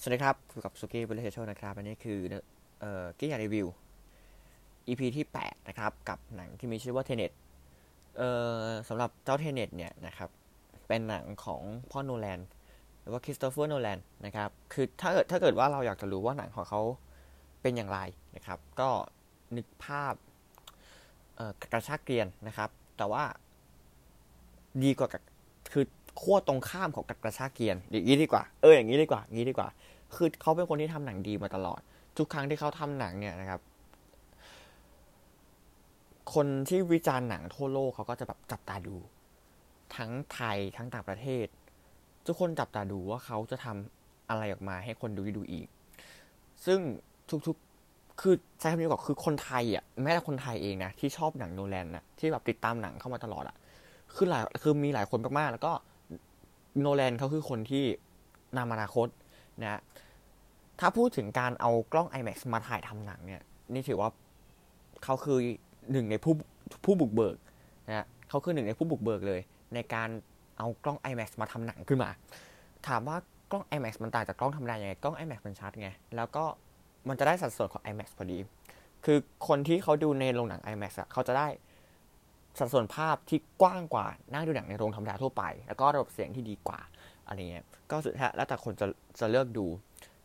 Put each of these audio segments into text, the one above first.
สวัสดีครับอยู่กับสุกี้บริเทชนะครับ อันนี้คือเอ่อกี้อยากรีวิว EP ที่ 8 นะครับ กับหนังที่มีชื่อว่า Tenet เอ่อสำหรับเจ้า Tenet เนี่ยนะครับ เป็นหนังของพ่อโนแลนหรือว่าคริสโตเฟอร์โนแลนนะครับ คือถ้าเกิดถ้าเกิดว่าเราอยากจะรู้ว่าหนังของเขาเป็นอย่างไรนะครับ ก็นึกภาพเอ่อกระชากเกรียนนะครับ แต่ว่าดีกว่ากับคือ ขั้วตรงข้ามของกระชากเกียนอย่างนี้ดีกว่า เอออย่างนี้ดีกว่าอย่างนี้ดีกว่า คือเขาเป็นคนที่ทำหนังดีมาตลอด ทุกครั้งที่เขาทำหนังเนี่ยนะครับ คนที่วิจารณ์หนังทั่วโลกเขาก็จะแบบจับตาดู ทั้งไทยทั้งต่างประเทศ ทุกคนจับตาดูว่าเขาจะทำอะไรออกมาให้คนดูด้ดูอีก ซึ่งทุกๆ คือใช้คำนี้ก่อนคือคนไทยอะ แม้แต่คนไทยเองนะที่ชอบหนังโนแลนนะที่แบบติดตามหนังเข้ามาตลอดอะ คือหลายคือมีหลายคนมากๆ แล้วก็ โนแลนเขาคือคนที่นำอนาคตนะถ้าพูดถึงการเอากล้อง IMAX มาถ่ายทำหนังเนี่ย นี่ถือว่าเขาคือหนึ่งในผู้ผู้บุกเบิกนะเขาคือหนึ่งในผู้บุกเบิกเลย ในการเอากล้อง IMAX มาทำหนังขึ้นมา ถามว่ากล้อง IMAX มันต่างจากกล้องธรรมดายังไง กล้อง IMAX มันชัดไง แล้วก็มันจะได้สัดส่วนของ IMAX พอดี คือคนที่เขาดูในโรงหนัง IMAX อะเขาจะได้ สัดส่วนภาพที่กว้างกว่านั่งดูหนังในโรงธรรมดาทั่วไป แล้วก็ระบบเสียงที่ดีกว่าอะไรเงี้ยก็สุดท้ายแล้วแต่คนจะจะเลือกดู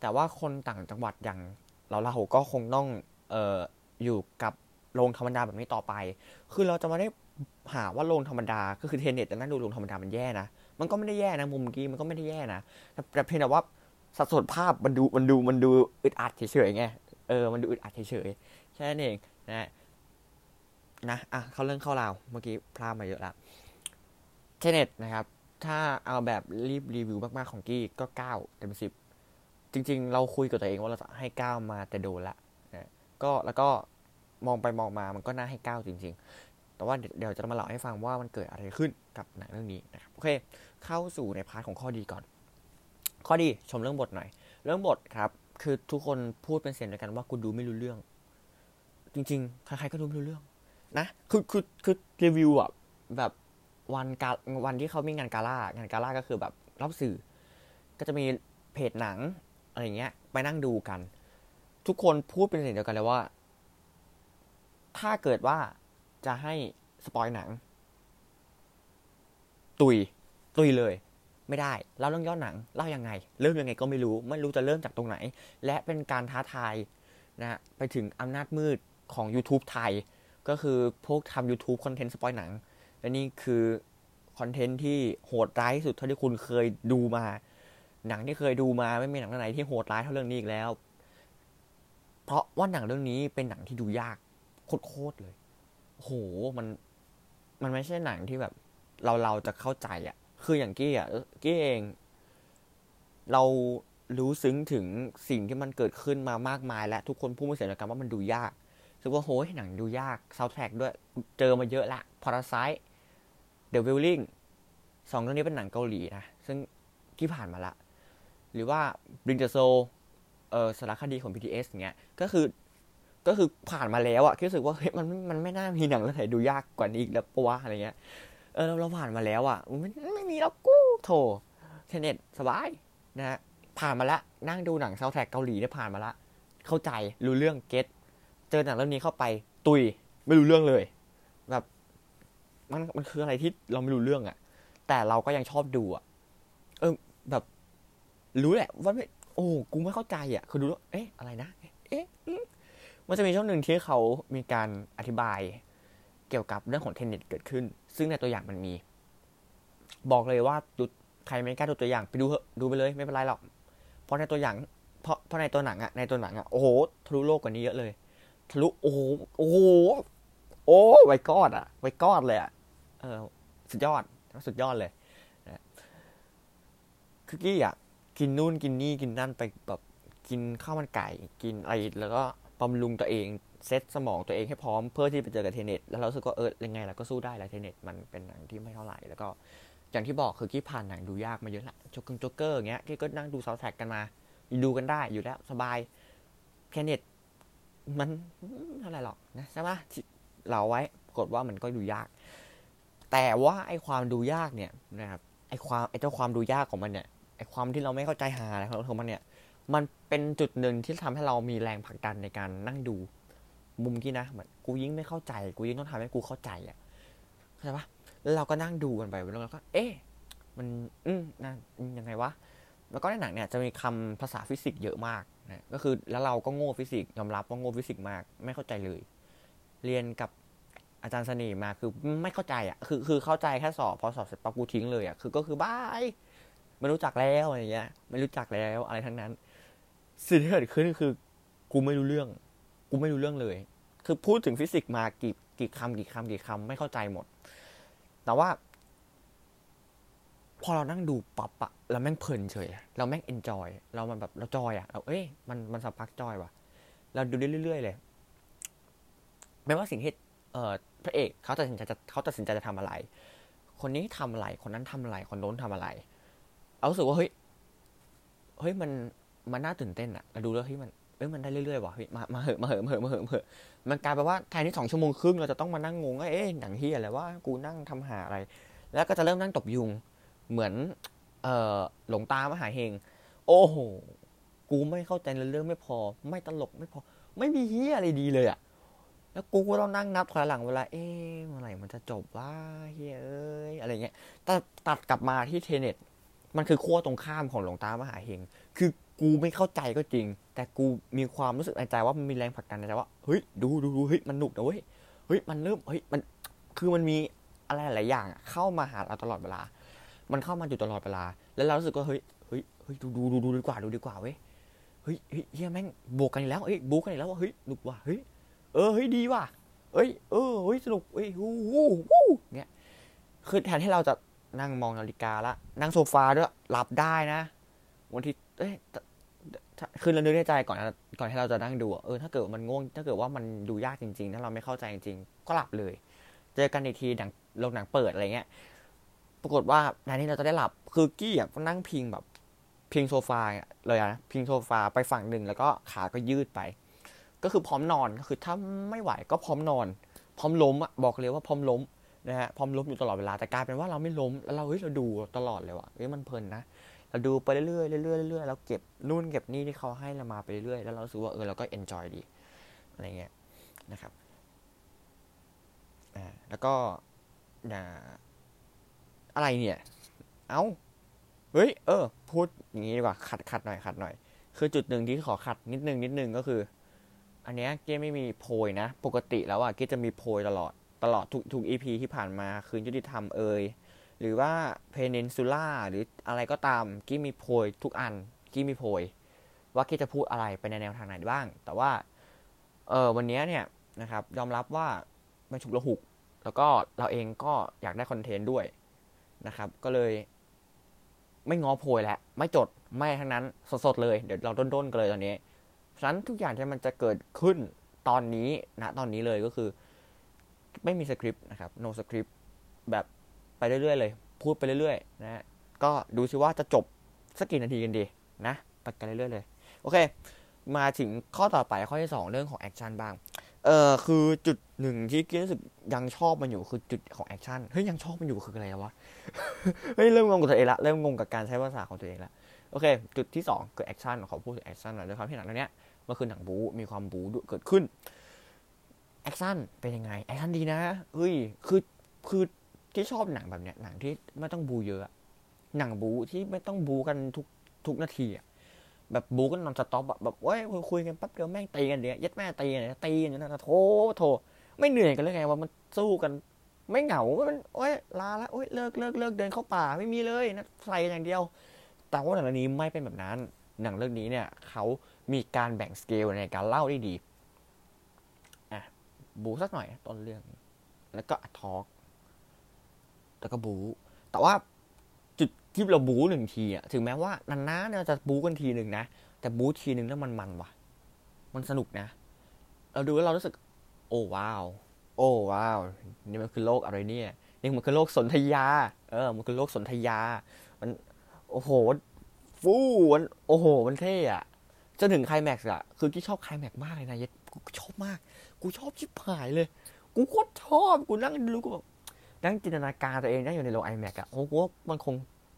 แต่ว่าคนต่างจังหวัดอย่างเราเราก็คงต้องเอ่ออยู่กับโรงธรรมดาแบบนี้ต่อไป คือเราจะมาได้หาว่าโรงธรรมดา ก็คือเทนเน็ตแต่นั่งดูโรงธรรมดามันแย่นะ มันก็ไม่ได้แย่นะมุมเมื่อกี้มันก็ไม่ได้แย่นะแต่แต่เพียงแต่ว่าสัดส่วนภาพมันดูมันดูมันดูอึดอัดเฉยๆไง เออ มันดูอึดอัดเฉยๆแค่นั้นเองนะ นะอะเข้าเรื่องเข้าราวเมื่อกี้พลาดมาเยอะละ Tenet นะครับ ถ้าเอาแบบรีบรีวิวมากๆของกี้ก็เก้าเต็มสิบจริง ๆ เราคุยกับตัวเองว่าเราจะให้เก้ามาแต่โดนละนะก็แล้วก็มองไปมองมามันก็น่าให้เก้าจริง ๆ แต่ว่าเดี๋ยวจะมาเล่าให้ฟังว่ามันเกิดอะไรขึ้นกับหนังเรื่องนี้นะครับโอเค เข้าสู่ใน part ของข้อดีก่อน ข้อดีชมเรื่องบทหน่อย เรื่องบทครับ คือทุกคนพูดเป็นเสียงเดียวกันว่ากูดูไม่รู้เรื่อง จริง ๆ ใครๆก็ดูไม่รู้เรื่อง นะคือคือคือรีวิวอะแบบวันกาวันที่เขามีงานกาล่างานกาล่าก็คือแบบรอบสื่อ ก็จะมีเพจหนังอะไรเงี้ย ไปนั่งดูกัน ทุกคนพูดเป็นเสียงเดียวกันเลยว่า ถ้าเกิดว่าจะให้สปอยหนัง ตุย ตุยเลย ไม่ได้เล่าเรื่องย่อหนังเล่ายังไง เริ่มยังไงก็ไม่รู้ ไม่รู้จะเริ่มจากตรงไหน และเป็นการท้าทายนะไปถึงอำนาจมืดของ YouTube ไทย ก็คือพวกทำ YouTube คอนเทนต์ spoil หนัง และนี่คือคอนเทนต์ที่โหดร้ายที่สุดเท่าที่คุณเคยดูมา หนังที่เคยดูมาไม่มีหนังไหนที่โหดร้ายเท่าเรื่องนี้อีกแล้ว เพราะว่าหนังเรื่องนี้เป็นหนังที่ดูยากโคตรเลยโหมันมันไม่ใช่หนังที่แบบ เราเราจะเข้าใจอะ่ะ คืออย่างกี้อะกี้เอง เรารู้ซึ้งถึงสิ่งที่มันเกิดขึ้นมามากมาย และทุกคนพูดเป็นเสียงเดียวกันว่ามันดูยาก สึกว่าโหยหนังดูยากซาวด์แทร็กด้วยเจอมาเยอะละพาราไซ t ์ The Wailing สองเรื่องนี้เป็นหนังเกาหลีนะ ซึ่งที่ผ่านมาละ หรือว่า Bring the Soul เออสารคดีของ BTS เงี้ยก็คือก็คือผ่านมาแล้วอะคิดรู้สึกว่าเฮ้ยมันมันไม่น่ามีหนังเรื่องไหนดูยากกว่านี้อีกแล้วปะวะอะไรเงี้ยเออเราเราผ่านมาแล้วอะมันไม่มีแล้วกูโถ Tenet สบายนะฮะผ่านมาละนั่งดูหนังซาวด์แทร็กเกาหลีได้ผ่านมาละเข้าใจรู้เรื่อง get เจอหนังเรื่องนี้เข้าไป ตุยไม่รู้เรื่องเลย แบบมันมันคืออะไรที่เราไม่รู้เรื่องอะแต่เราก็ยังชอบดูอะเออ แบบ รู้แหละ ว่าไม่โอ้กูไม่เข้าใจอะคือดูแล้วเอ๊ะอะไรนะ เอ๊ะมันจะมีช่วงหนึ่งที่เขามีการอธิบาย เกี่ยวกับเรื่องของเทนเน็ตเกิดขึ้น ซึ่งในตัวอย่างมันมี บอกเลยว่าดูใครไม่กล้าดูตัวอย่างไปดูเถอะดูไปเลยไม่เป็นไรหรอกเพราะในตัวอย่างเพราะเพราะในตัวหนังอะในตัวหนังอะโอ้โหทะลุโลกกว่านี้เยอะเลย ทะลุโอ้โหโอ้โหโอ้ไวกอดอะไวกอดเลยอะเออสุดยอดสุดยอดเลยนะคือกี้อะกินนู่นกินนี่กินนั่นไปแบบกินข้าวมันไก่กินอะไรแล้วก็บำรุงตัวเองเซตสมองตัวเองให้พร้อมเพื่อที่ไปเจอกับ Tenet แล้วเราสึกว่าเออยังไงเราก็สู้ได้แล้ว Tenet มันเป็นหนังที่ไม่เท่าไหร่แล้วก็อย่างที่บอกคือกี้ผ่านหนังดูยากมาเยอะละโจ๊กงโจ๊กเกอร์อย่างเงี้ยกี้ก็นั่งดูซาวแท็กกันมา ดูกันได้อยู่แล้วสบาย Tenet มันเท่าไหร่หรอกนะใช่ไหมเราไว้กดว่ามันก็ดูยาก แต่ว่าไอความดูยากเนี่ยนะครับไอความไอเจ้าความดูยากของมันเนี่ยไอความที่เราไม่เข้าใจหาอะไรของมันเนี่ย มันเป็นจุดหนึ่งที่ทำให้เรามีแรงผลักดันในการนั่งดูมุมกี้นะเหมือนกูยิ่งไม่เข้าใจ กูยิ่งต้องทำให้กูเข้าใจอะเข้าใจปะแล้วเราก็นั่งดูกันไปแล้วเราก็ เอ๊ะมัน อืมนั่นยังไงวะ แล้วก็ในหนังเนี่ยจะมีคำภาษาฟิสิกส์เยอะมากนะก็คือแล้วเราก็โง่ฟิสิกส์ยอมรับว่าโง่ฟิสิกส์มาก ไม่เข้าใจเลย เรียนกับอาจารย์สนีมาคือไม่เข้าใจอะคือคือเข้าใจแค่สอบพอสอบเสร็จปั๊บกูทิ้งเลยอะคือก็คือ bye ไม่รู้จักแล้วอะไรเงี้ย ไม่รู้จักแล้วอะไรทั้งนั้นสิ่งที่เกิดขึ้นคือกูไม่รู้เรื่อง กูไม่รู้เรื่องเลย คือพูดถึงฟิสิกส์มากี่กี่คำกี่คำกี่คำไม่เข้าใจหมด แต่ว่า พอเรานั่งดูปั๊บอะเราแม่งเพลินเฉย เราแม่งเอนจอย เรามันแบบเราจอยอะเราเอ้ยมันมันสักพักจอยว่ะ เราดูเรื่อยๆเลยไม่ว่าสิ่งที่เอ่อพระเอกเขาตัดสินใจจะเขาตัดสินใจจะทำอะไร คนนี้ทำอะไร คนนั้นทำอะไร คนโน้นทำอะไร เอาสึกว่าเฮ้ยเฮ้ยมันมันน่าตื่นเต้นอะเราดูแล้วเฮ้ยมันเอ้ยมันได้เรื่อยๆว่ะมามาเหอะมาเหอะมาเหอะมาเหอะมาเหอะมันกลายเป็นว่าแทนที่สองชั่วโมงครึ่งเราจะต้องมานั่งงงว่าเอ๊ะหนังที่อะไรว่ากูนั่งทำหาอะไร แล้วก็จะเริ่มนั่งตบยุง เหมือน เออหลงตามหาเฮง โอ้โห กูไม่เข้าใจเรื่องไม่พอ ไม่ตลกไม่พอ ไม่มีเฮียอะไรดีเลยอะแล้วกูก็ต้องนั่งนับถอยหลังเวลา เอ๊ะเมื่อไหร่มันจะจบว่าเฮ้ยเอ้ยอะไรเงี้ยแต่ตัดกลับมาที่เทเน็ตมันคือขั้วตรงข้ามของหลวงตามหาเฮง คือกูไม่เข้าใจก็จริง แต่กูมีความรู้สึกในใจว่ามันมีแรงผลักดันในใจว่า เฮ้ย ดูดูดูเฮ้ย มันหนุกนะเว้ย เฮ้ย มันเริ่ม เฮ้ย มัน คือมันมีอะไรหลายอย่างเข้ามาหาเราตลอดเวลา มันเข้ามาอยู่ตลอดเวลา แล้วเรารู้สึกว่าเฮ้ยเฮ้ยเฮ้ยดูดูดูดูดีกว่าดูดีกว่าเว้ยเฮ้ยเฮียแม่งบวกกันอีกแล้วเฮ้ยบูกันอีกแล้วว่าเฮ้ยหนุกว่ะเฮ้ยเออเฮ้ยดีว่ะเอ้ยเออเฮ้ยสนุกเฮ้ยวู้วู้วู้เงี้ยคือแทนที่เราจะนั่งมองนาฬิกาละนั่งโซฟาด้วยหลับได้นะ วันที่เอ้ยคือเรานึกในใจก่อนก่อนที่เราจะนั่งดูเออถ้าเกิดมันง่วงถ้าเกิดว่ามันดูยากจริงๆถ้าเราไม่เข้าใจจริงๆก็หลับเลย เจอกันอีกทีหนังลงหนังเปิดอะไรเงี้ย ปรากฏว่าในนี้เราจะได้หลับคือกี้อะก็นั่งพิงแบบพิงโซฟาเลยนะพิงโซฟาไปฝั่งหนึ่งแล้วก็ขาก็ยืดไป ก็คือพร้อมนอนก็คือถ้าไม่ไหวก็พร้อมนอน พร้อมล้มอะบอกเลยว่าพร้อมล้มนะฮะพร้อมล้มอยู่ตลอดเวลาแต่กลายเป็นว่าเราไม่ล้มแล้วเราเฮ้ยเราดูตลอดเลยว่ะเฮ้ยมันเพลินนะเราดูไปเรื่อยๆเรื่อยๆเรื่อยๆแล้วเก็บนู่นเก็บนี่ที่เขาให้เรามาไปเรื่อยๆแล้วเราสึกว่าเออเราก็ enjoy ดีอะไรเงี้ยนะครับอ่าแล้วก็ อะไรเนี่ย เอา้า เฮ้ย เออ พูดอย่างนี้ดีกว่า ขัดขัดหน่อยขัดหน่อย คือจุดหนึ่งที่ขอขัดนิดนึงนิดนึงก็คือ อันเนี้ยกี้ไม่มีโพยนะ ปกติแล้วอะกี้จะมีโพยตลอด ตลอดทุกทุก EP ที่ผ่านมา คืนยุติธรรมเอ่ย หรือว่าเพนินซูล่าหรืออะไรก็ตามกี้มีโพยทุกอันกี้มีโพย ว่ากี้จะพูดอะไรไปในแนวทางไหนบ้าง แต่ว่า เออวันนี้เนี่ยนะครับ ยอมรับว่าไม่ฉุกระหุก แล้วก็เราเองก็อยากได้คอนเทนต์ด้วย นะครับ ก็เลยไม่ง้อโพยแล้วไม่จดไม่ทั้งนั้นสดๆเลย เดี๋ยวเราด้นๆกันเลยตอนนี้ฉะนั้นทุกอย่างที่มันจะเกิดขึ้นตอนนี้ณนะตอนนี้เลยก็คือ ไม่มีสคริปต์นะครับ no สคริปต์แบบไปเรื่อยๆเลย พูดไปเรื่อยๆนะก็ดูซิว่าจะจบสักกี่นาทีกันดีนะไปกันเรื่อยๆเลย โอเค มาถึงข้อต่อไปข้อที่สองเรื่องของแอคชั่นบ้าง เออคือจุดหนึ่งที่กี้รู้สึกยังชอบมันอยู่คือจุดของแอคชั่นเฮ้ยยังชอบมันอยู่คืออะไรวะเฮ้ยเริ่มงงกับตัวเองละเริ่มงงกับการใช้ภาษาของตัวเองละโอเค จุดที่สองคือแอคชั่นขอพูดถึงแอคชั่นหน่อยด้วยความที่หนังเรื่องนี้มันคือหนังบู๊มีความบู๊เกิดขึ้นแอคชั่นเป็นยังไงแอคชั่นดีนะเฮ้ยคือคือกี้ชอบหนังแบบเนี้ยหนังที่ไม่ต้องบู๊เยอะ หนังบู๊ที่ไม่ต้องบู๊กันทุกทุกนาทีอะ แบบบู๊กัน non-stop แบบเว้ยคุยกันแป๊บเดียวแม่งตีกันเดียวยัดแม่ตีกันตีกันนะโถโถไม่เหนื่อยกันเลยไงว่ามันสู้กันไม่เหงามันโอ้ยลาละโอ้ยเลิกเลิกเลิกเดินเข้าป่าไม่มีเลยนะใส่อย่างเดียว แต่ว่าหนังเรื่องนี้ไม่เป็นแบบนั้น หนังเรื่องนี้เนี่ยเขามีการแบ่งสเกลในการเล่าได้ดีอะบูสักหน่อยต้นเรื่อง แล้วก็ทอล์กแล้วก็บู แต่ว่า ที่เราบู๊หนึ่งทีอะถึงแม้ว่านานๆเนี่ยจะบู๊กันทีหนึ่งนะ แต่บู๊ทีหนึ่งแล้วมันมันว่ะ มันสนุกนะ เราดูแล้วเรารู้สึก โอ้ว้าว โอ้ว้าวนี่มันคือโลกอะไรเนี่ยนี่มันคือโลกสนธยา เออ มันคือโลกสนธยา มัน โอ้โหฟูมันโอ้โห มันเท่อะจนถึงไคลแม็กซ์อะคือที่ชอบไคลแม็กซ์มากเลยนะเย็ดกูชอบมาก กูชอบชิบหายเลย กูโคตรชอบ กูนั่งดูกูแบบนั่งจินตนาการตัวเองนั่งอยู่ในโรงไอแม็กอะโอ้โหมันคง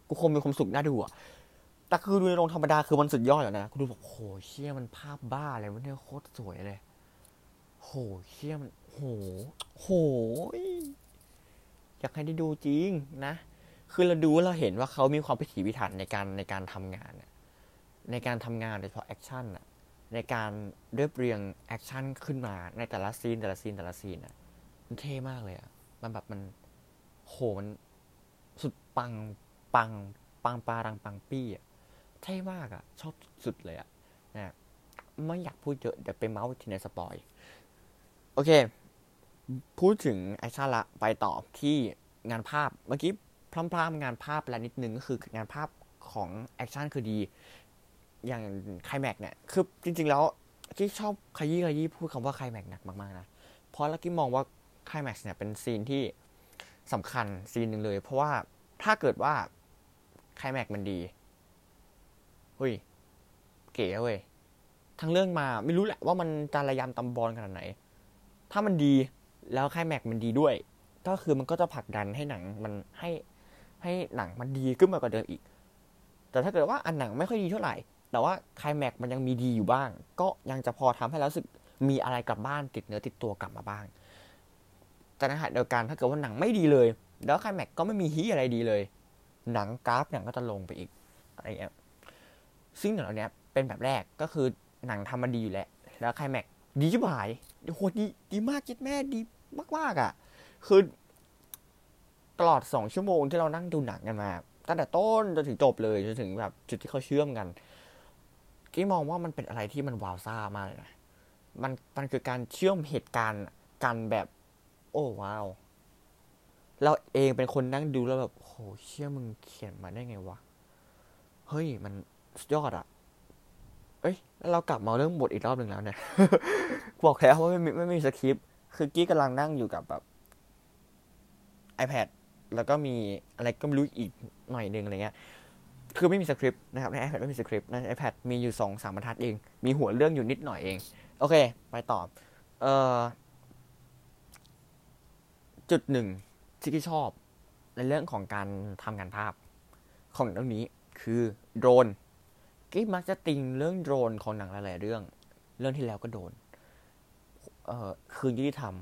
กูคงมีความสุขน่าดูอะแต่คือดูในโรงธรรมดาคือมันสุดยอดอยู่นะคุณดูแบบโหเชี่ยมันภาพบ้าอะไรวะเนี่ยโคตรสวยเลยโหเชี่ยมันโหโหอยากให้ได้ดูจริงนะ คือเราดูเราเห็นว่าเขามีความพิถีพิถันในการในการทำงานในการทำงานโดยเฉพาะแอคชั่นอะในการเรียบเรียงแอคชั่นขึ้นมาในแต่ละซีนแต่ละซีนแต่ละซีนอะมันเท่มากเลยอะมันแบบมันโหมันสุดปัง ปังปังปารังปังปี้อะเท่มากอะ ชอบสุดเลยอะนะไม่อยากพูดเยอะเดี๋ยวไปเมาท์ทีใน spoil โอเค พูดถึงแอคชั่นละไปต่อที่งานภาพเมื่อกี้พร่ำๆงานภาพแล้วนิดนึงก็คืองานภาพของแอคชั่นคือดี อย่างไคลแม็กเนี่ยคือจริง ๆ แล้วกี้ชอบขยี้ขยี้พูดคำว่าไคลแม็กหนักมากๆนะเพราะลักกี้มองว่าไคลแม็กเนี่ยเป็นซีนที่สำคัญซีนหนึ่งเลย เพราะว่าถ้าเกิดว่า ไคลแม็กมันดีเฮ้ยเก๋เว้ยทั้งเรื่องมาไม่รู้แหละว่ามันจะระยำตำบอลขนาดไหน ถ้ามันดีแล้วไคลแม็กมันดีด้วย ก็คือมันก็จะผลักดันให้หนังมันให้ให้หนังมันดีขึ้นมากว่าเดิมอีก แต่ถ้าเกิดว่าอันหนังไม่ค่อยดีเท่าไหร่ แต่ว่าไคลแม็กมันยังมีดีอยู่บ้าง ก็ยังจะพอทำให้เราสึกมีอะไรกลับบ้านติดเนื้อติดตัวกลับมาบ้างแต่ในขณะเดียวกันถ้าเกิดว่าหนังไม่ดีเลย แล้วไคลแม็กก็ไม่มีฮีอะไรดีเลย หนังกราฟหนังก็จะลงไปอีกอะไรเงี้ยซึ่งหนังเนี้ยเป็นแบบแรกก็คือหนังทำมาดีอยู่แล้ว แล้วไคลแม็กดีชิบหายโหดีดีมากจิตแม่ดีมากๆอะ คือ ตลอดสองชั่วโมงที่เรานั่งดูหนังกันมา ตั้งแต่ต้นจนถึงจบเลยจนถึงแบบจุดที่เขาเชื่อมกันกี้มองว่ามันเป็นอะไรที่มันวาวซ่ามากเลยนะมันมันคือการเชื่อมเหตุการณ์กันแบบ โอ้ว้าว เราเองเป็นคนนั่งดูแล้วแบบโหเชื่อมึงเขียนมาได้ไงวะ เฮ้ยมันสุดยอดอะเอ้ยแล้วเรากลับมาเรื่องบทอีกรอบหนึ่งแล้วเนี่ย บอกแล้วว่าไม่มีไม่มีสคริปต์คือกี้กำลังนั่งอยู่กับแบบ iPad แล้วก็มีอะไรก็ไม่รู้อีกหน่อยหนึ่งอะไรเงี้ย คือไม่มีสคริปต์นะครับใน iPad ไม่มีสคริปต์ใน iPad มีอยู่สองสามบรรทัดเอง มีหัวเรื่องอยู่นิดหน่อยเอง โอเค ไปต่อ เอ่อ จุดหนึ่ง ที่ที่ชอบในเรื่องของการทำงานภาพ ของเรื่องนี้คือโดรนกิ๊มักจะติงเรื่องโดรนของหนังหลาย ๆ เรื่อง เรื่องที่แล้วก็โดนเอ่อคืนยุติธรรม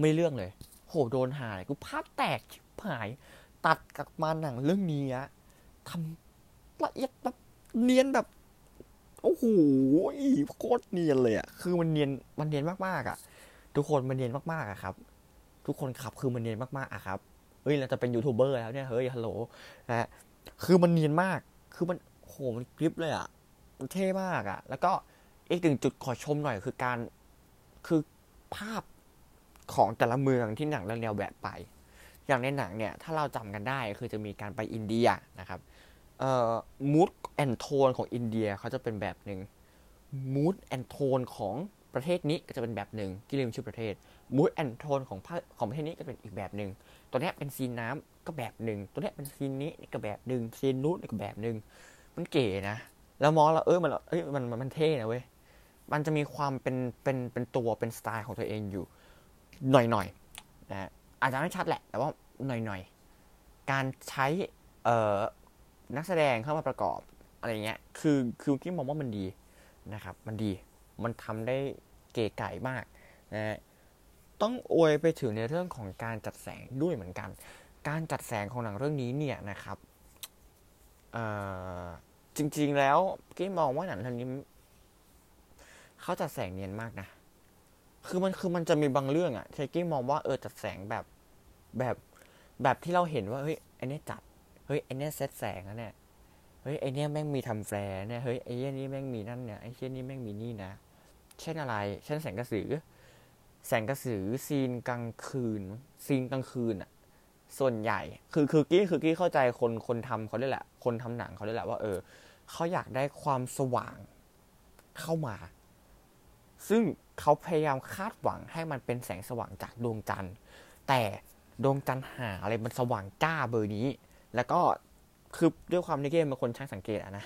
ไม่เรื่องเลย โหโดนหายกูภาพแตกชิบหาย ตัดกับมาหนังเรื่องนี้อะทำละเอียดแบบเนียนแบบโอ้โหโคตรเนียนเลยอะคือมันเนียนมันเนียนมากๆอะทุกคนมันเนียนมากๆอะครับ ทุกคนขับคือมันเนียนมากๆอะครับเฮ้ยเราจะเป็นยูทูบเบอร์แล้วเนี่ยเฮ้ยฮัลโหลนะคือมันเนียนมากคือมันโหมันกริปเลยอะมันเท่มากอะแล้วก็อีกหนึ่งจุดขอชมหน่อยคือการคือภาพของแต่ละเมืองที่หนังเรื่องเดียวแบบไป อย่างในหนังเนี่ย ถ้าเราจำกันได้คือจะมีการไปอินเดียนะครับเอ่อ mood and tone ของอินเดียเขาจะเป็นแบบหนึ่ง mood and tone ของประเทศนี้ก็จะเป็นแบบหนึ่งกี้ลืมชื่อประเทศ mood and tone ของของประเทศนี้ก็เป็นอีกแบบหนึ่งตัวนี้เป็นซีนน้ำก็แบบหนึ่งตัวนี้เป็นซีนนี้ก็แบบหนึ่งซีนนู้นก็แบบหนึ่งมันเก๋นะแล้วมองแล้วเออมันเอ้ยมันมันเท่นะเว้ยมันจะมีความเป็นเป็นเป็นตัวเป็นสไตล์ของตัวเองอยู่ หน่อยๆนะอาจจะไม่ชัดแหละ แต่ว่าหน่อยๆการใช้เอ่อนักแสดงเข้ามาประกอบอะไรเงี้ยคือคือที่มองว่ามันดีนะครับ มันดีมันทำได้เก๋ไก่มากนะ ต้องอวยไปถึงในเรื่องของการจัดแสงด้วยเหมือนกัน การจัดแสงของหนังเรื่องนี้เนี่ยนะครับจริง ๆ แล้วกี้มองว่าหนังเรื่องนี้เขาจัดแสงเนียนมากนะ คือมันคือมันจะมีบางเรื่องอะที่กี้มองว่าเออจัดแสงแบบแบบแบบที่เราเห็นว่าเฮ้ยไอ้เนี้ยจัดเฮ้ยไอ้เนี้ยเซตแสงนะเนี่ยเฮ้ยไอ้เนี้ยแม่งมีทำ flare เนี่ยเฮ้ยไอ้เนี้ยนี่แม่งมีนั่นเนี่ยไอเช่นนี้แม่งมีนี่นะเช่นอะไร เช่นแสงกระสือ แสงกระสือซีนกลางคืน ซีนกลางคืนอะส่วนใหญ่ คือคือกี้คือกี้เข้าใจคนคนทำเขาด้วยแหละ คนทำหนังเขาด้วยแหละว่า เออเขาอยากได้ความสว่างเข้ามา ซึ่งเขาพยายามคาดหวังให้มันเป็นแสงสว่างจากดวงจันทร์ แต่ดวงจันทร์หาอะไรมันสว่างจ้าเบอร์นี้ แล้วก็คือด้วยความที่เกมเป็นคนช่างสังเกตอะนะ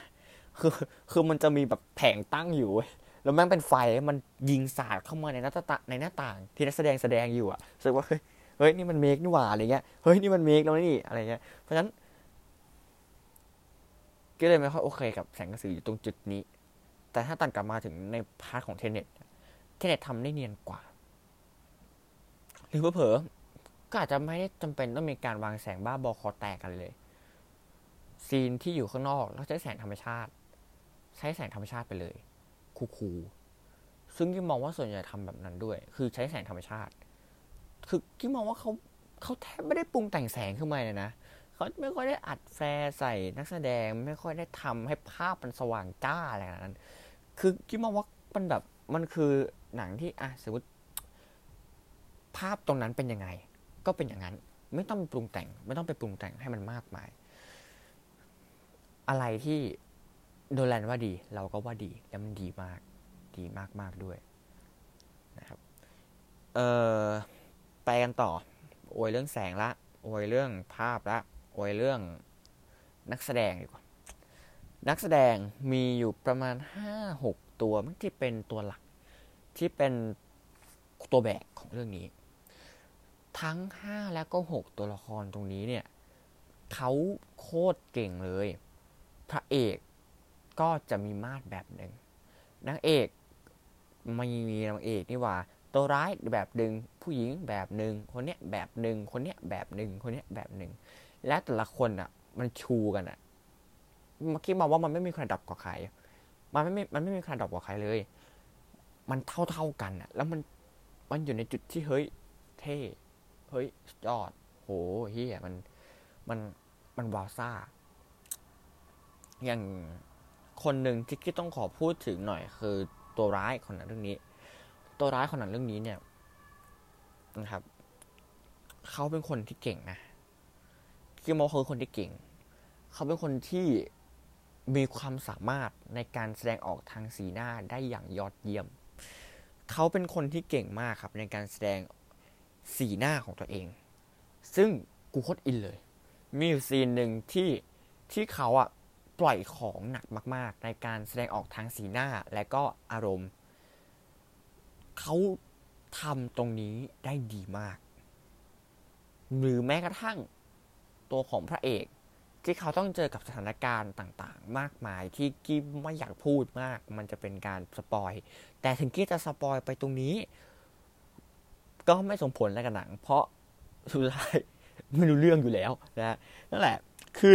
คือคือมันจะมีแบบแผงตั้งอยู่ แล้วแม่งเป็นไฟมันยิงสาดเข้ามาในหน้าต่างในหน้าต่าง ที่นักแสดงแสดงอยู่อะรู้สึกว่าเฮ้ยเฮ้ยนี่มันเมกนี่หว่าอะไรเงี้ยเฮ้ยนี่มันเมกแล้วนี่อะไรเงี้ยเพราะฉะนั้น ก็เลยไม่ค่อยโอเคกับแสงกระสืออยู่ตรงจุดนี้ แต่ถ้าตัดกลับมาถึงใน part ของเทเน็ตเทเน็ตทำได้เนียนกว่า หรือเผลอก็อาจจะไม่ได้จำเป็นต้องมีการวางแสงบ้าบอคอแตกกันเลย ซีนที่อยู่ข้างนอกแล้วใช้แสงธรรมชาติ ใช้แสงธรรมชาติไปเลย cool ๆซึ่งกี้มองว่าส่วนใหญ่ทำแบบนั้นด้วย คือใช้แสงธรรมชาติ คือกี้มองว่าเขาเขาแทบไม่ได้ปรุงแต่งแสงขึ้นมาเลยนะเขาไม่ค่อยได้อัดแฟร์ใส่นักแสดงไม่ค่อยได้ทำให้ภาพมันสว่างจ้าอะไรแบบนั้น คือกิ๊มมองว่ามันแบบมันคือหนังที่อะสมมติภาพตรงนั้นเป็นยังไง ก็เป็นอย่างนั้น ไม่ต้องปรุงแต่ง ไม่ต้องไปปรุงแต่งให้มันมากมาย อะไรที่ โดแลนว่าดี เราก็ว่าดีแล้วมันดีมาก ดีมากมากด้วยนะครับเออไปกันต่อ โอยเรื่องแสงละ โอยเรื่องภาพละ โอยเรื่องนักแสดงดีกว่า นักแสดงมีอยู่ประมาณห้าหกตัวมันที่เป็นตัวหลัก ที่เป็นตัวแบกของเรื่องนี้ ทั้งห้าและก็หกตัวละครตรงนี้เนี่ยเขาโคตรเก่งเลย พระเอก ก็จะมีมาดแบบหนึ่งนางเอกไม่มีนางเอกนี่ว่า ตัวร้ายแบบหนึ่งผู้หญิงแบบหนึ่งคนเนี้ยแบบหนึ่งคนเนี้ยแบบหนึ่งคนเนี้ยแบบหนึ่งและแต่ละคนอะ มันชูกันอะเมื่อกี้มองว่ามันไม่มีใครดับกว่าใคร มันไม่มันไม่มีใครดับกว่าใครเลย มันเท่าเท่ากันอะ แล้วมันมันอยู่ในจุดที่เฮ้ยเท่เฮ้ยยอดโหเฮียมันมันมันวาวซ่าอย่าง คนหนึ่งที่ที่ต้องขอพูดถึงหน่อย คือตัวร้ายของหนังเรื่องนี้ ตัวร้ายของหนังเรื่องนี้เนี่ยนะครับเขาเป็นคนที่เก่งนะคือมอคือคนที่เก่ง เขาเป็นคนที่มีความสามารถในการแสดงออกทางสีหน้าได้อย่างยอดเยี่ยม เขาเป็นคนที่เก่งมากครับในการแสดงสีหน้าของตัวเอง ซึ่งกูโคตรอินเลย มีอยู่ซีนหนึ่งที่ที่เขาอะ ปล่อยของหนักมาก ๆ ในการแสดงออกทางสีหน้าและก็อารมณ์ เขาทำตรงนี้ได้ดีมาก หรือแม้กระทั่งตัวของพระเอก ที่เขาต้องเจอกับสถานการณ์ต่างๆ มากมายที่กี้ไม่อยากพูดมาก มันจะเป็นการ spoil แต่ถึงกี้จะ spoil ไปตรงนี้ ก็ไม่สมผลอะไรกับหนัง เพราะสุดท้ายไม่รู้เรื่องอยู่แล้วนะนั่นแหละคือ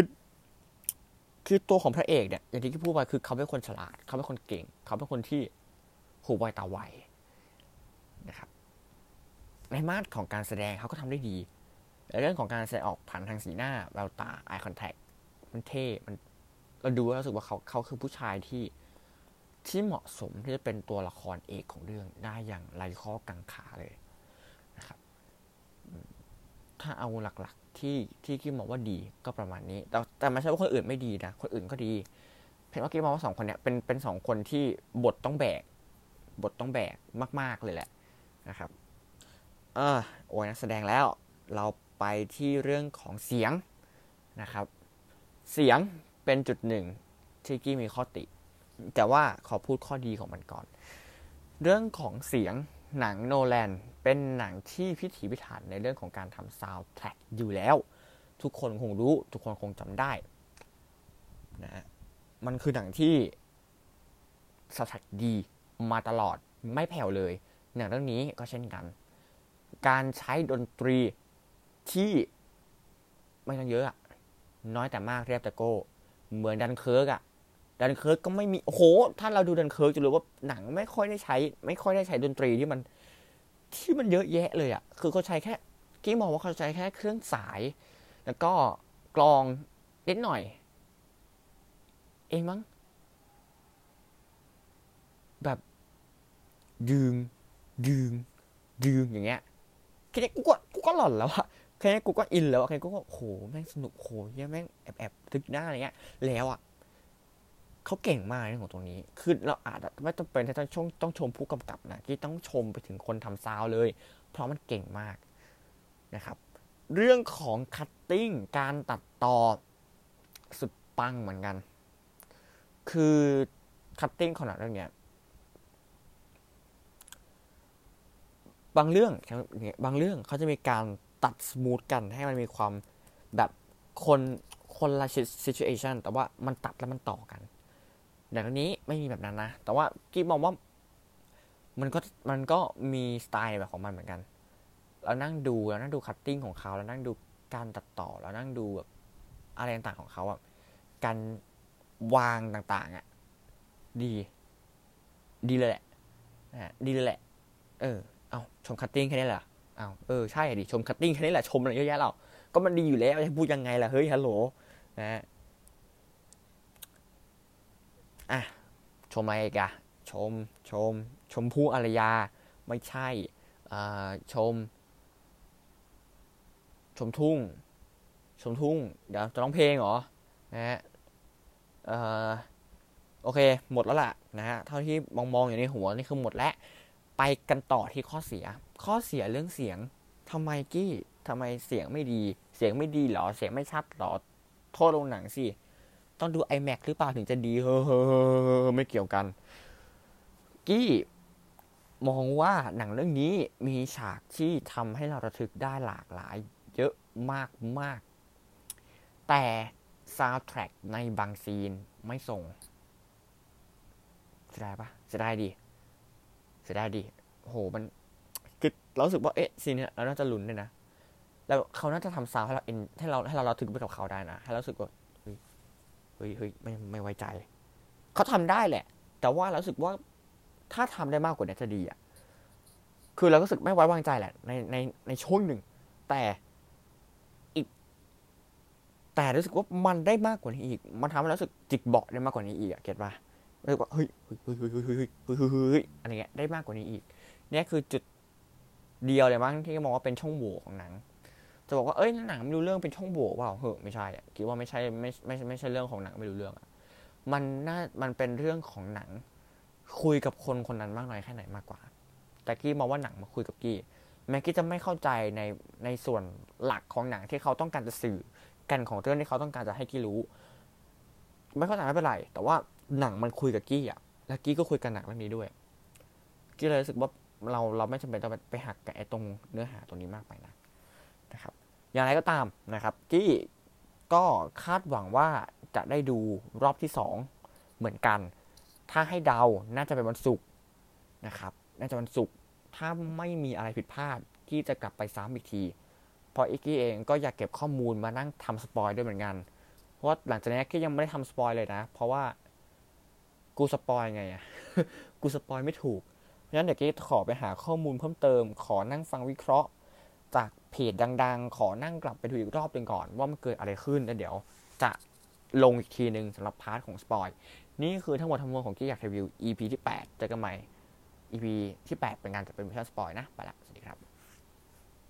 คือตัวของพระเอกเนี่ยอย่างที่พี่พูดไปคือเขาเป็นคนฉลาด เขาเป็นคนเก่ง เขาเป็นคนที่หูไวตาไวนะครับในมาตรของการแสดงเขาก็ทำได้ดีในเรื่องของการแสดงออกผ่านทางสีหน้าแววตา eye contact มันเท่มันเราดูแล้วรู้สึกว่าเขาเขาคือผู้ชายที่ที่เหมาะสมที่จะเป็นตัวละครเอกของเรื่องได้อย่างไรข้อกังขาเลย ถ้าเอาหลักๆ ที่ที่คิดมองว่าดีก็ประมาณนี้ แต่แต่ไม่ใช่ว่าคนอื่นไม่ดีนะ คนอื่นก็ดี เพียงว่าคิดมองว่าสองคนเนี้ยเป็นเป็นสองคนที่บทต้องแบก บทต้องแบกมาก ๆเลยแหละนะครับ เออโอ้ยนักแสดงแล้วเราไปที่เรื่องของเสียงนะครับ เสียงเป็นจุดหนึ่งที่กี้มีข้อติ แต่ว่าขอพูดข้อดีของมันก่อน เรื่องของเสียงหนังโนแลน เป็นหนังที่พิถีพิถันในเรื่องของการทำซาวด์แทร็กอยู่แล้ว ทุกคนคงรู้ ทุกคนคงจำได้นะมันคือหนังที่ซาวด์แทร็กดีมาตลอดไม่แผ่วเลยหนังเรื่องนี้ก็เช่นกัน การใช้ดนตรีที่ไม่ต้องเยอะอะน้อยแต่มากเรียบแต่โก้ เหมือนดันเคิร์กอะดันเคิร์กก็ไม่มีโอ้โห ถ้าเราดูดันเคิร์กจะรู้ว่าหนังไม่ค่อยได้ใช้ ไม่ค่อยได้ใช้ดนตรีที่มัน ที่มันเยอะแยะเลยอะคือเขาใช้แค่กี้มองว่าเขาใช้แค่เครื่องสาย แล้วก็กลองนิดหน่อย เองมั้งแบบดึงดึงดึงอย่างเงี้ยแค่นี้กูก็กูก็หลอนแล้วอะแค่นี้กูก็อินแล้วอะแค่นี้กูก็โหแม่งสนุกโหเฮียแม่งแอบแอบทึกหน้าอะไรเงี้ยแล้วอะ เขาเก่งมากเรื่องของตรงนี้ คือเราอาจจะไม่ต้องเป็นที่ต้องชมต้องชมผู้กำกับนะที่ต้องชมไปถึงคนทำซาวเลย เพราะมันเก่งมากนะครับ เรื่องของ cutting การตัดต่อสุดปังเหมือนกัน คือ cutting ขนาดเรื่องเนี้ยบางเรื่องบางเรื่องเขาจะมีการตัด smooth กันให้มันมีความแบบคนคนละ situation แต่ว่ามันตัดแล้วมันต่อกัน แต่ตรงนี้ไม่มีแบบนั้นนะ แต่ว่ากี้มองว่ามันก็มันก็มีสไตล์แบบของมันเหมือนกัน เรานั่งดูเรานั่งดู cutting ของเขาเรานั่งดูการตัดต่อเรานั่งดูแบบอะไรต่างๆของเขาอะการวางต่างๆ อะ ดี ดีเลยแหละนะดีเลยแหละ เออ เอาชม cutting แค่นี้แหละเอาเออใช่ดิชม cutting แค่นี้แหละชมอะไรเยอะแยะเราก็มันดีอยู่แล้วจะพูดยังไงล่ะเฮ้ยฮัลโหลนะ อะชมอะไรกะชมชม ชมพู่อารยา ไม่ใช่อ่าชม ชมทุ่ง ชมทุ่ง เดี๋ยวจะร้องเพลงเหรอนะฮะเอ่อโอเค หมดแล้วล่ะนะฮะเท่าที่มองมองอยู่ในหัวนี่คือหมดแล้ว ไปกันต่อที่ข้อเสีย ข้อเสียเรื่องเสียงทำไมกี้ทำไมเสียงไม่ดี เสียงไม่ดีหรอ เสียงไม่ชัดหรอ โทษลงหนังสิ ต้องดู iMac หรือเปล่าถึงจะดีเฮ้อไม่เกี่ยวกัน กี้มองว่าหนังเรื่องนี้มีฉากที่ทำให้เราระทึกได้หลากหลาย เยอะมากมาก แต่ซาวด์แทร็กในบางซีนไม่ส่งเสียดายปะเสียดายดีเสียดายดีโหมันคือเราสึกว่าเอ๊ะซีนเนี้ยเราน่าจะลุ้นเลยนะแล้วเขาน่าจะทำซาวให้เราเอ็นให้เราให้เราเราถึงไปกับเขาได้นะให้เราสึกว่า เฮ้ยเฮ้ยไม่ไม่ไว้ใจเขาทำได้แหละ แต่ว่าเราสึกว่าถ้าทำได้มากกว่านี้จะดีอะคือเราก็รู้สึกไม่ไว้วางใจแหละ ในในในช่วงหนึ่ง แต่อีก แต่รู้สึกว่ามันได้มากกว่านี้อีก มันทำให้รู้สึกจิกเบาะได้มากกว่านี้อีกอะเก็ตปะรู้สึกว่าเฮ้ยเฮ้ยเฮ้ยเฮ้ยเฮ้ยเฮ้ยเฮ้ยอะไรเงี้ยได้มากกว่านี้อีก เนี่ยคือจุดเดียวเลยมั้งที่มองว่าเป็นช่องโหว่ของหนัง จะบอกว่าเอ้ยหนังไม่รู้เรื่องเป็นช่องโหว่เปล่าเฮ้ยไม่ใช่อะคิดว่าไม่ใช่ไม่ไม่ไม่ใช่เรื่องของหนังไม่รู้เรื่องอะมันน่ามันเป็นเรื่องของหนัง คุยกับคนคนนั้นมากน้อยแค่ไหนมากกว่า แต่กี้มองว่าหนังมาคุยกับกี้แม้กี้จะไม่เข้าใจในในส่วนหลักของหนังที่เขาต้องการจะสื่อกันของเรื่องที่เขาต้องการจะให้กี้รู้ ไม่เข้าใจไม่เป็นไร แต่ว่าหนังมันคุยกับกี้อะ แล้วกี้ก็คุยกันหนังเรื่องนี้ด้วย กี้เลยรู้สึกว่าเราเราไม่จำเป็นต้องไปหักกับไอ้ตรงเนื้อหาตรงนี้มากไปนะ อย่างไรก็ตามนะครับกี้ก็คาดหวังว่าจะได้ดูรอบที่สองเหมือนกัน ถ้าให้เดาน่าจะเป็นวันศุกร์นะครับ น่าจะวันศุกร์ถ้าไม่มีอะไรผิดพลาดกี้จะกลับไปซ้ำอีกที เพราะอีกกี้เองก็อยากเก็บข้อมูลมานั่งทำ spoil ด้วยเหมือนกัน เพราะหลังจากนี้กี้ยังไม่ได้ทำ spoil เลยนะ เพราะว่ากู spoil ไงอะกู spoil ไม่ถูก เพราะฉะนั้นเดี๋ยวกี้ขอไปหาข้อมูลเพิ่มเติม ขอนั่งฟังวิเคราะห์ จากเพจดัง ๆ ขอนั่งกลับไปดูอีกรอบหนึ่งก่อน ว่ามันเกิดอะไรขึ้นแล้วเดี๋ยว จะลงอีกทีหนึ่งสำหรับ part ของ spoil นี่คือทั้งหมดทั้งมวลของกี้อยากรีวิว EP ที่ 8 เจอกันใหม่ EP ที่ 8 เป็นงานจะเป็นเวอร์ชัน spoil นะ ไปละ